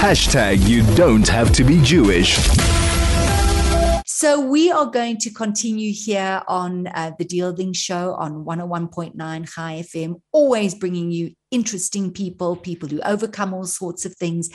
Hashtag you don't have to be Jewish. So we are going to continue here on uh, the Dealing Show on 101.9 Chai FM, always bringing you interesting people, people who overcome all sorts of things.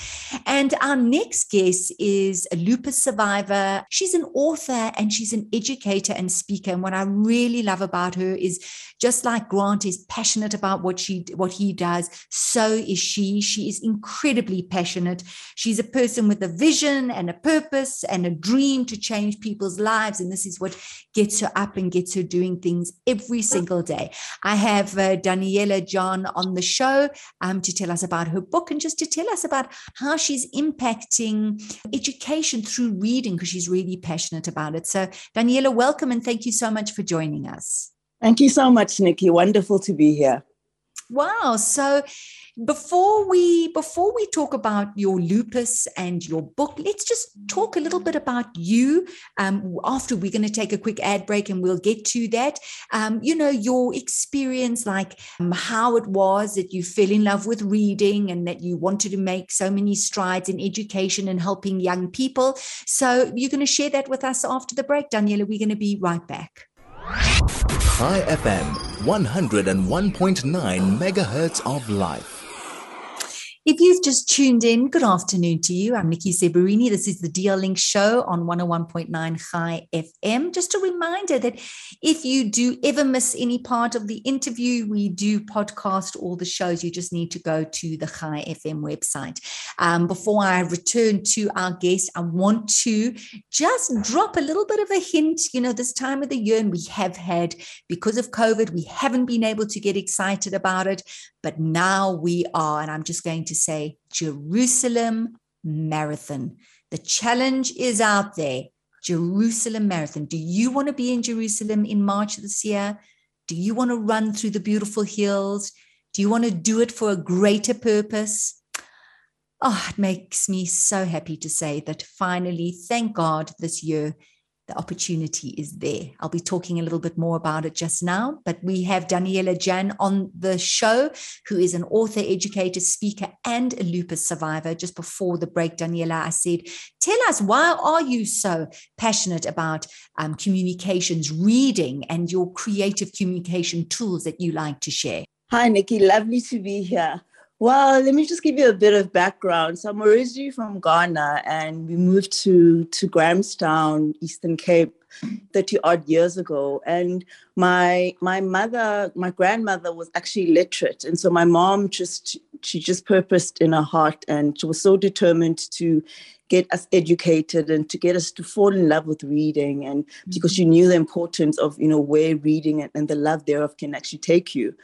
And our next guest is a lupus survivor. She's an author and she's an educator and speaker. And what I really love about her is just like Grant is passionate about what she what he does, so is she. She is incredibly passionate. She's a person with a vision and a purpose and a dream to change people's lives. And this is what gets her up and gets her doing things every single day. I have uh, Daniella Djan on the show show um, to tell us about her book and just to tell us about how she's impacting education through reading because she's really passionate about it. So, Daniella, welcome and thank you so much for joining us. Thank you so much, Nikki. Wonderful to be here. Wow. So, before we before we talk about your lupus and your book let's just talk a little bit about you um, after we're going to take a quick ad break and we'll get to that um, you know your experience like um, how it was that you fell in love with reading and that you wanted to make so many strides in education and helping young people so you're going to share that with us after the break daniella we're going to be right back Chai FM 101.9 megahertz of life if you've just tuned in, good afternoon to you. I'm Nikki Seberini. This is the DL Link Show on 101.9 Chai FM. Just a reminder that if you do ever miss any part of the interview, we do podcast all the shows. You just need to go to the Chai FM website. Um, before I return to our guest, I want to just drop a little bit of a hint. You know, this time of the year, and we have had, because of COVID, we haven't been able to get excited about it, but now we are. And I'm just going to say Jerusalem Marathon. The challenge is out there. Jerusalem Marathon. Do you want to be in Jerusalem in March this year? Do you want to run through the beautiful hills? Do you want to do it for a greater purpose? Oh, it makes me so happy to say that finally, thank God, this year the opportunity is there. I'll be talking a little bit more about it just now, but we have Daniella Djan on the show, who is an author, educator, speaker, and a lupus survivor. Just before the break, Daniella, I said, tell us why are you so passionate about um, communications, reading, and your creative communication tools that you like to share? Hi, Nikki. Lovely to be here. Well, let me just give you a bit of background. So I'm originally from Ghana and we moved to, to Grahamstown, Eastern Cape, 30 odd years ago. And my my mother, my grandmother was actually literate. And so my mom just she just purposed in her heart and she was so determined to get us educated and to get us to fall in love with reading and because mm-hmm. she knew the importance of you know where reading and, and the love thereof can actually take you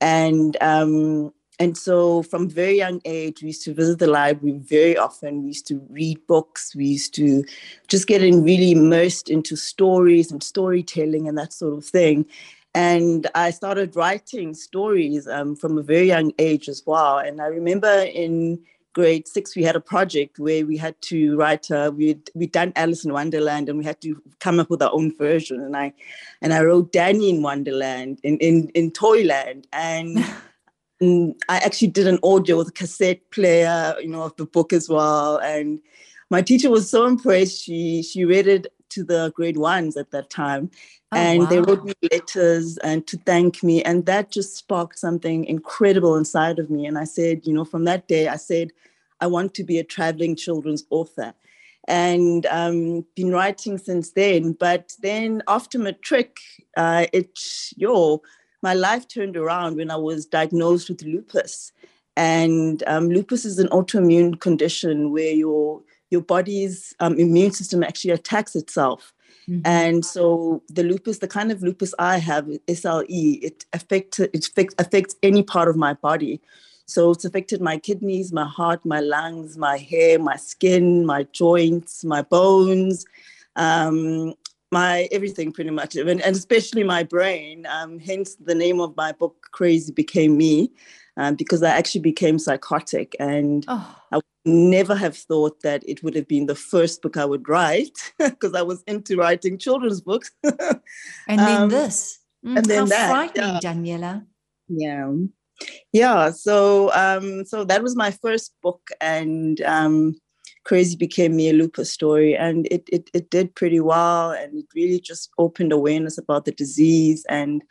and um, and so from very young age we used to visit the library very often. We used to read books. We used to just get in really immersed into stories and storytelling and that sort of thing. And i started writing stories um, from a very young age as well. And i remember in grade six we had a project where we had to write uh, we'd, we'd done alice in wonderland and we had to come up with our own version. And i and i wrote danny in wonderland in in, in toyland. And I actually did an audio with a cassette player, you know, of the book as well. And my teacher was so impressed. She she read it to the grade ones at that time. Oh, and wow. they wrote me letters and to thank me. And that just sparked something incredible inside of me. And I said, you know, from that day, I said, I want to be a traveling children's author. And um, been writing since then. But then after matric, uh, it, yo, my life turned around when I was diagnosed with lupus. And um, lupus is an autoimmune condition where your your body's um, immune system actually attacks itself. Mm-hmm. And so the lupus, the kind of lupus I have, SLE, it affects it affects any part of my body. So it's affected my kidneys, my heart, my lungs, my hair, my skin, my joints, my bones. Um, my everything pretty much and, and especially my brain um, hence the name of my book crazy became me um, because i actually became psychotic and oh. i would never have thought that it would have been the first book i would write because i was into writing children's books and then um, this mm, and then how that, frightening yeah. daniella yeah Yeah, so um, so that was my first book, and um, Crazy became me a lupus story, and it, it it did pretty well, and it really just opened awareness about the disease and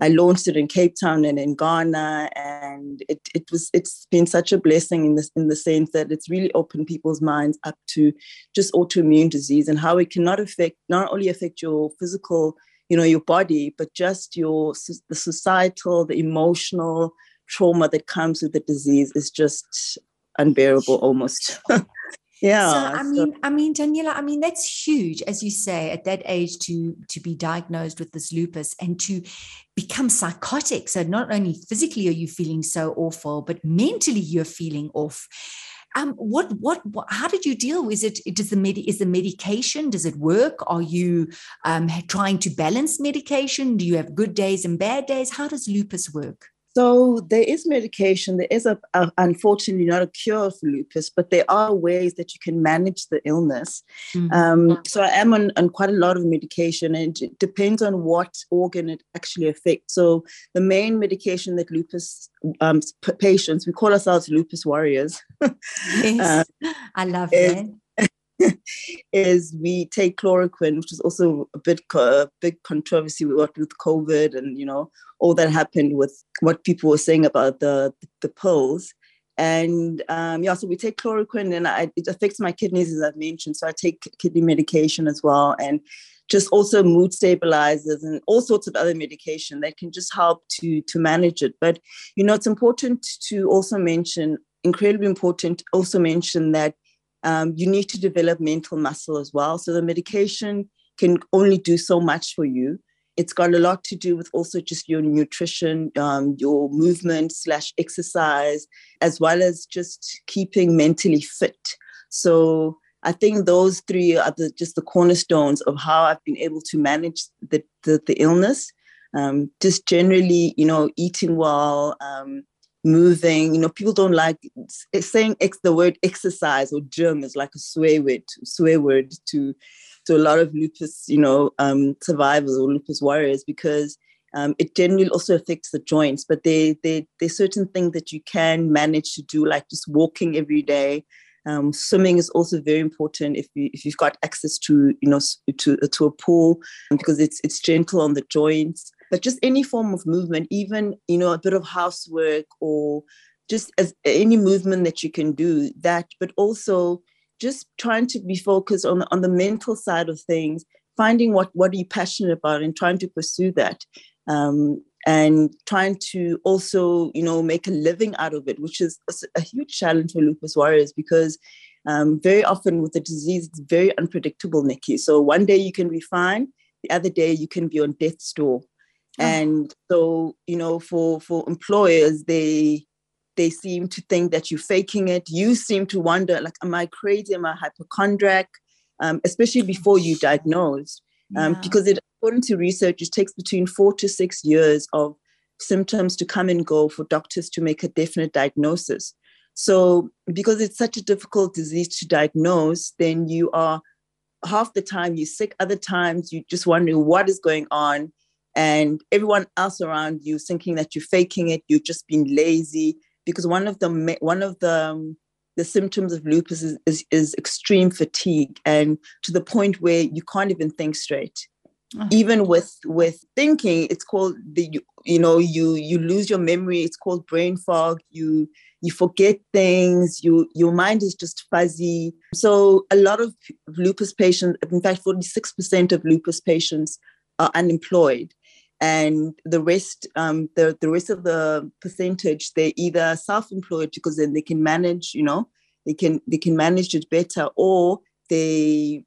I launched it in Cape Town and in Ghana, and it, it was it's been such a blessing in this in the sense that it's really opened people's minds up to just autoimmune disease and how it cannot affect not only affect your physical, you know, your body, but just your the societal, the emotional trauma that comes with the disease is just unbearable almost. yeah so i mean i mean daniella i mean that's huge as you say at that age to to be diagnosed with this lupus and to become psychotic so not only physically are you feeling so awful but mentally you're feeling off um, what, what, what, how did you deal with it? Does the med- is the medication, does it work? Are you um, trying to balance medication? Do you have good days and bad days? How does lupus work? So there is medication. There is a, a, unfortunately not a cure for lupus, but there are ways that you can manage the illness. Mm-hmm. Um, so I am on, on, quite a lot of medication, and it depends on what organ it actually affects. So the main medication that lupus um, patients, we call ourselves lupus warriors. yes, uh, I love it. Is we take chloroquine, which is also a bit a big controversy with with COVID and you know all that happened with what people were saying about the the pills. And um, yeah, so we take chloroquine, and I, it affects my kidneys as I've mentioned. So I take kidney medication as well, and just also mood stabilizers and all sorts of other medication that can just help to to manage it. But you know, it's important to also mention, incredibly important, also mention that um, you need to develop mental muscle as well. So the medication can only do so much for you. It's got a lot to do with also just your nutrition, um, your movement slash exercise, as well as just keeping mentally fit. So I think those three are the, just the cornerstones of how I've been able to manage the, the, the illness. Um, just generally, you know, eating well, um, moving. You know, people don't like saying ex, the word exercise or gym is like a swear word, swear word to to a lot of lupus, you know, um, survivors or lupus warriors because um, it generally also affects the joints. But there, there, there's certain things that you can manage to do, like just walking every day. Um, swimming is also very important if you if you've got access to you know to to a pool because it's it's gentle on the joints but just any form of movement, even, you know, a bit of housework or just as any movement that you can do that, but also just trying to be focused on, on the mental side of things, finding what, what are you passionate about and trying to pursue that. Um, and trying to also, you know, make a living out of it, which is a, huge challenge for lupus warriors because um, very often with the disease, it's very unpredictable, Nikki. So one day you can be fine, the other day you can be on death's door. And so you know for for employers they they seem to think that you're faking it. You seem to wonder like am i crazy? Am i hypochondriac? Um, especially before you diagnose um, yeah. because it, according to research it takes between four to six years of symptoms to come and go for doctors to make a definite diagnosis. So because it's such a difficult disease to diagnose then you are half the time you're sick other times you just wondering what is going on and everyone else around you thinking that you're faking it, you've just been lazy. Because one of the one of the um, the symptoms of lupus is, is, is extreme fatigue, and to the point where you can't even think straight. Uh-huh. Even with with thinking, it's called the you, you know you you lose your memory. It's called brain fog. You you forget things you your mind is just fuzzy so a lot of lupus patients in fact 46% of lupus patients are unemployed and the rest um, the, the rest of the percentage they're either self-employed because then they can manage you know they can they can manage it better or they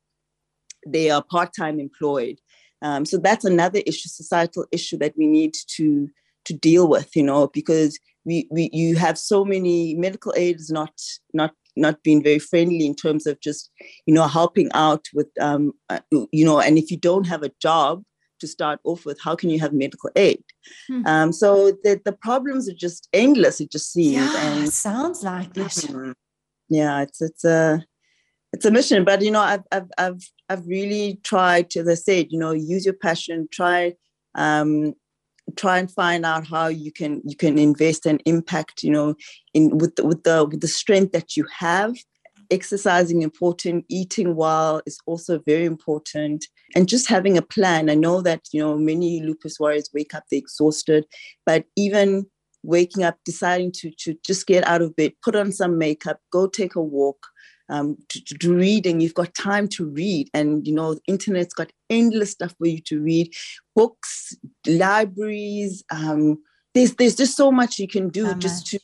they are part-time employed. Um, so that's another issue societal issue that we need to to deal with you know because we, we you have so many medical aids not not not being very friendly in terms of just you know helping out with um, uh, you know and if you don't have a job to start off with how can you have medical aid mm-hmm. um, so the, the problems are just endless it just seems yeah, and sounds like that mm-hmm. yeah it's it's a it's a mission but you know I've, I've i've i've really tried to as i said you know use your passion try um try and find out how you can you can invest and impact you know in with the, with the with the strength that you have exercising important eating well is also very important. And just having a plan. I know that you know many lupus warriors wake up they're exhausted but even waking up deciding to to just get out of bed put on some makeup go take a walk um, to, to, reading you've got time to read. And you know the internet's got endless stuff for you to read. Books libraries um, there's there's just so much you can do so just to,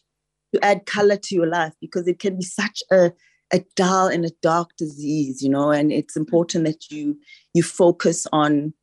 to add color to your life because it can be such a a dull and a dark disease you know and it's mm. important that you you focus on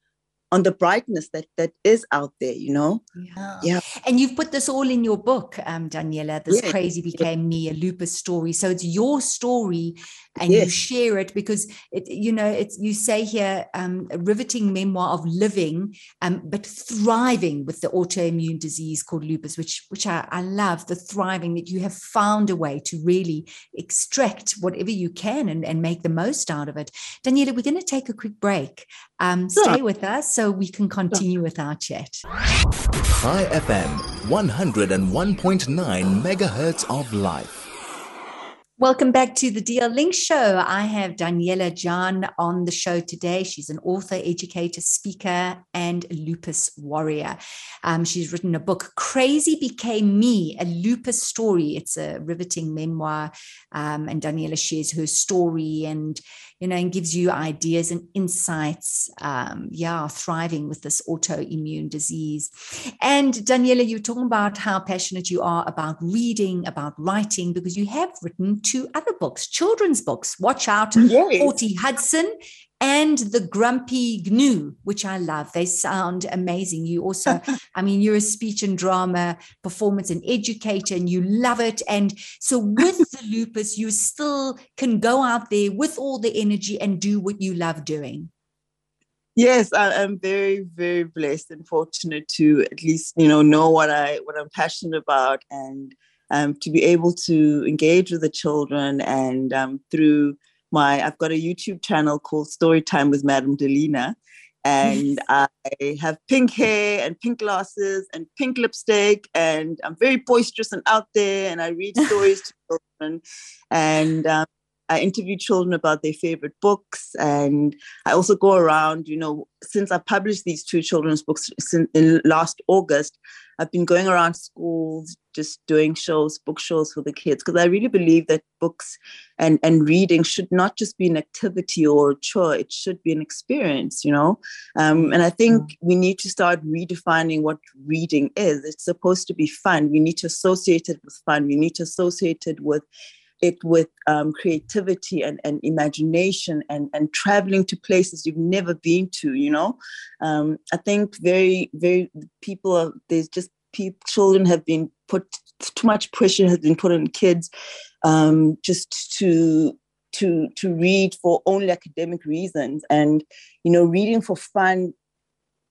on the brightness that that is out there you know? Yeah, yeah. and you've put this all in your book um daniella this crazy became me a lupus story. So it's your story and yes. you share it because it you know it's you say here um a riveting memoir of living um but thriving with the autoimmune disease called lupus which which I, I love the thriving that you have found a way to really extract whatever you can and, and make the most out of it. Daniella we're going to take a quick break. Um stay with us. So we can continue with our chat. Chai FM 101.9 megahertz of life. Welcome back to the DL Link Show. I have Daniella Djan on the show today. She's an author, educator, speaker, and lupus warrior. Um, she's written a book, Crazy Became Me, a lupus story. It's a riveting memoir. Um, and Daniella shares her story and, you know, and gives you ideas and insights. Um, yeah, thriving with this autoimmune disease. And Daniella, you're talking about how passionate you are about reading, about writing, because you have written two other books, children's books. Watch out, yes. Forty Hudson and the Grumpy Gnu, which I love. They sound amazing. You also, I mean, you're a speech and drama performance and educator, and you love it. And so, with the lupus, you still can go out there with all the energy and do what you love doing. Yes, I, am very, very blessed and fortunate to at least, you know, know what I what I'm passionate about and um, to be able to engage with the children and um, through my I've got a YouTube channel called Storytime with Madame Delena. And I have pink hair and pink glasses and pink lipstick, and I'm very boisterous and out there. And I read stories to children, and um, I interview children about their favorite books. And I also go around, you know, since I published these two children's books in last August, I've been going around schools just doing shows, book shows for the kids, because I really believe that books and, and reading should not just be an activity or a chore, it should be an experience, you know? Um, and I think mm. we need to start redefining what reading is. It's supposed to be fun. We need to associate it with fun. We need to associate it with it with um, creativity and, and imagination and, and traveling to places you've never been to, you know. Um, I think very, very people are, there's just people, children have been put, too much pressure has been put on kids um, just to to to read for only academic reasons and you know reading for fun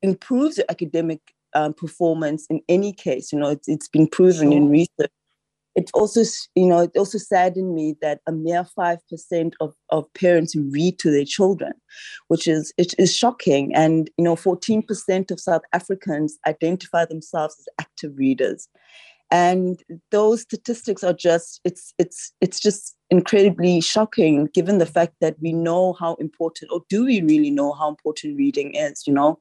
improves your academic um, performance in any case you know it's, it's been proven sure. in research it also you know it also saddened me that a mere 5% of, of parents read to their children which is it is shocking. And you know 14% of south africans identify themselves as active readers. And those statistics are just it's it's it's just incredibly shocking given the fact that we know how important or do we really know how important reading is you know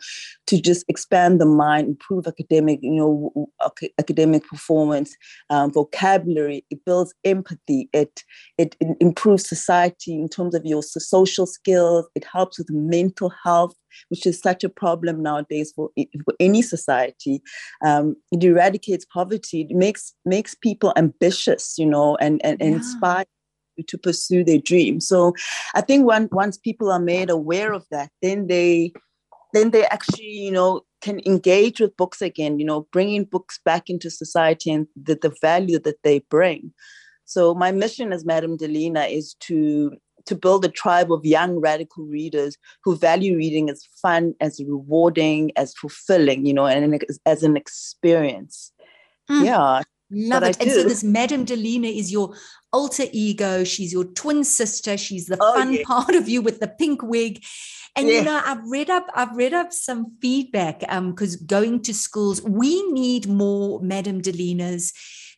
to just expand the mind improve academic you know academic performance um, vocabulary it builds empathy it, it it improves society in terms of your social skills it helps with mental health which is such a problem nowadays for, for any society. Um, it eradicates poverty. It makes makes people ambitious, you know, and and, yeah. inspire to pursue their dreams. So I think when, once people are made aware of that, then they then they actually, you know, can engage with books again, you know, bringing books back into society and the, the value that they bring. So my mission as Madame Delena is to to build a tribe of young radical readers who value reading as fun, as rewarding, as fulfilling, you know, and as an experience. Mm. Yeah, Love it. And so this Madame Delena is your alter ego. She's your twin sister. She's the oh, fun part of you with the pink wig. And you know, I've read up, I've read up some feedback um because going to schools, we need more Madame Delenas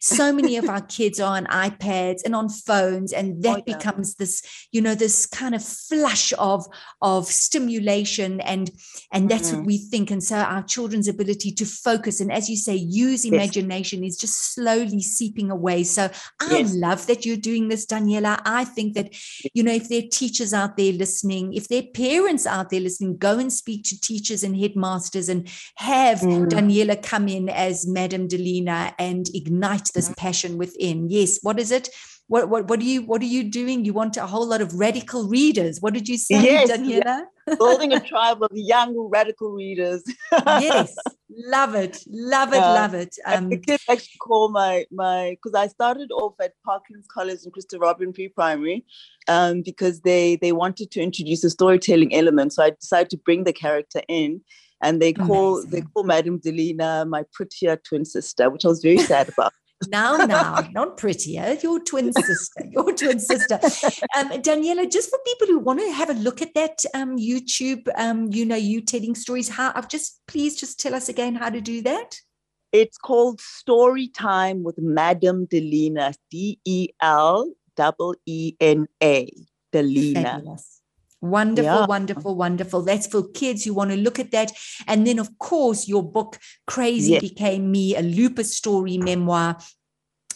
so many of our kids are on ipads and on phones and that oh, yeah. becomes this you know this kind of flush of of stimulation and and that's mm-hmm. what we think and so our children's ability to focus and as you say use imagination yes. is just slowly seeping away so i yes. love that you're doing this daniella i think that you know if there are teachers out there listening if there are parents out there listening go and speak to teachers and headmasters and have mm. daniella come in as Madam delena and ignite this mm-hmm. passion within. Yes. What is it? What, what what are you what are you doing? You want a whole lot of radical readers. What did you say, yes, Daniella? Building a tribe of young radical readers. yes, love it, love it, uh, love it. Um, the kids actually call my my because I started off at Parklands College and Christopher Robin Pre Primary, um, because they they wanted to introduce a storytelling element. So I decided to bring the character in, and they call Amazing. they call Madame Delena my prettier twin sister, which I was very sad about now, now, not prettier, your twin sister, your twin sister. Um, Daniella, just for people who want to have a look at that um, YouTube, um, you know, you telling stories, how, I've just, please just tell us again how to do that. It's called Story Time with Madame Delena, D E L E N A, Delena. Fabulous. Wonderful, yeah. wonderful, wonderful. That's for kids who want to look at that. And then, of course, your book, Crazy. Became Me, a lupus story memoir.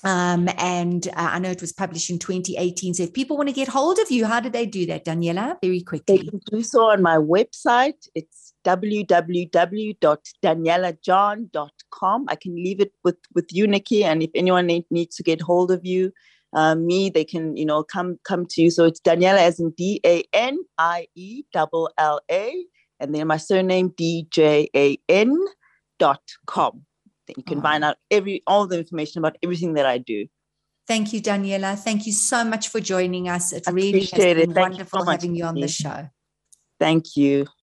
Um, and uh, I know it was published in 2018. So if people want to get hold of you, how do they do that, Daniella? Very quickly. They can do so on my website. It's www.danielladjan.com. I can leave it with, with you, Nikki. And if anyone need, needs to get hold of you, uh, me, they can, you know, come come to you. So it's Daniella as in D A N I E double L A, and then my surname D J A N dot com. Then you can oh. find out every all the information about everything that I do. Thank you, Daniella. Thank you so much for joining us. It I really has been it. wonderful so having you on the show. Thank you.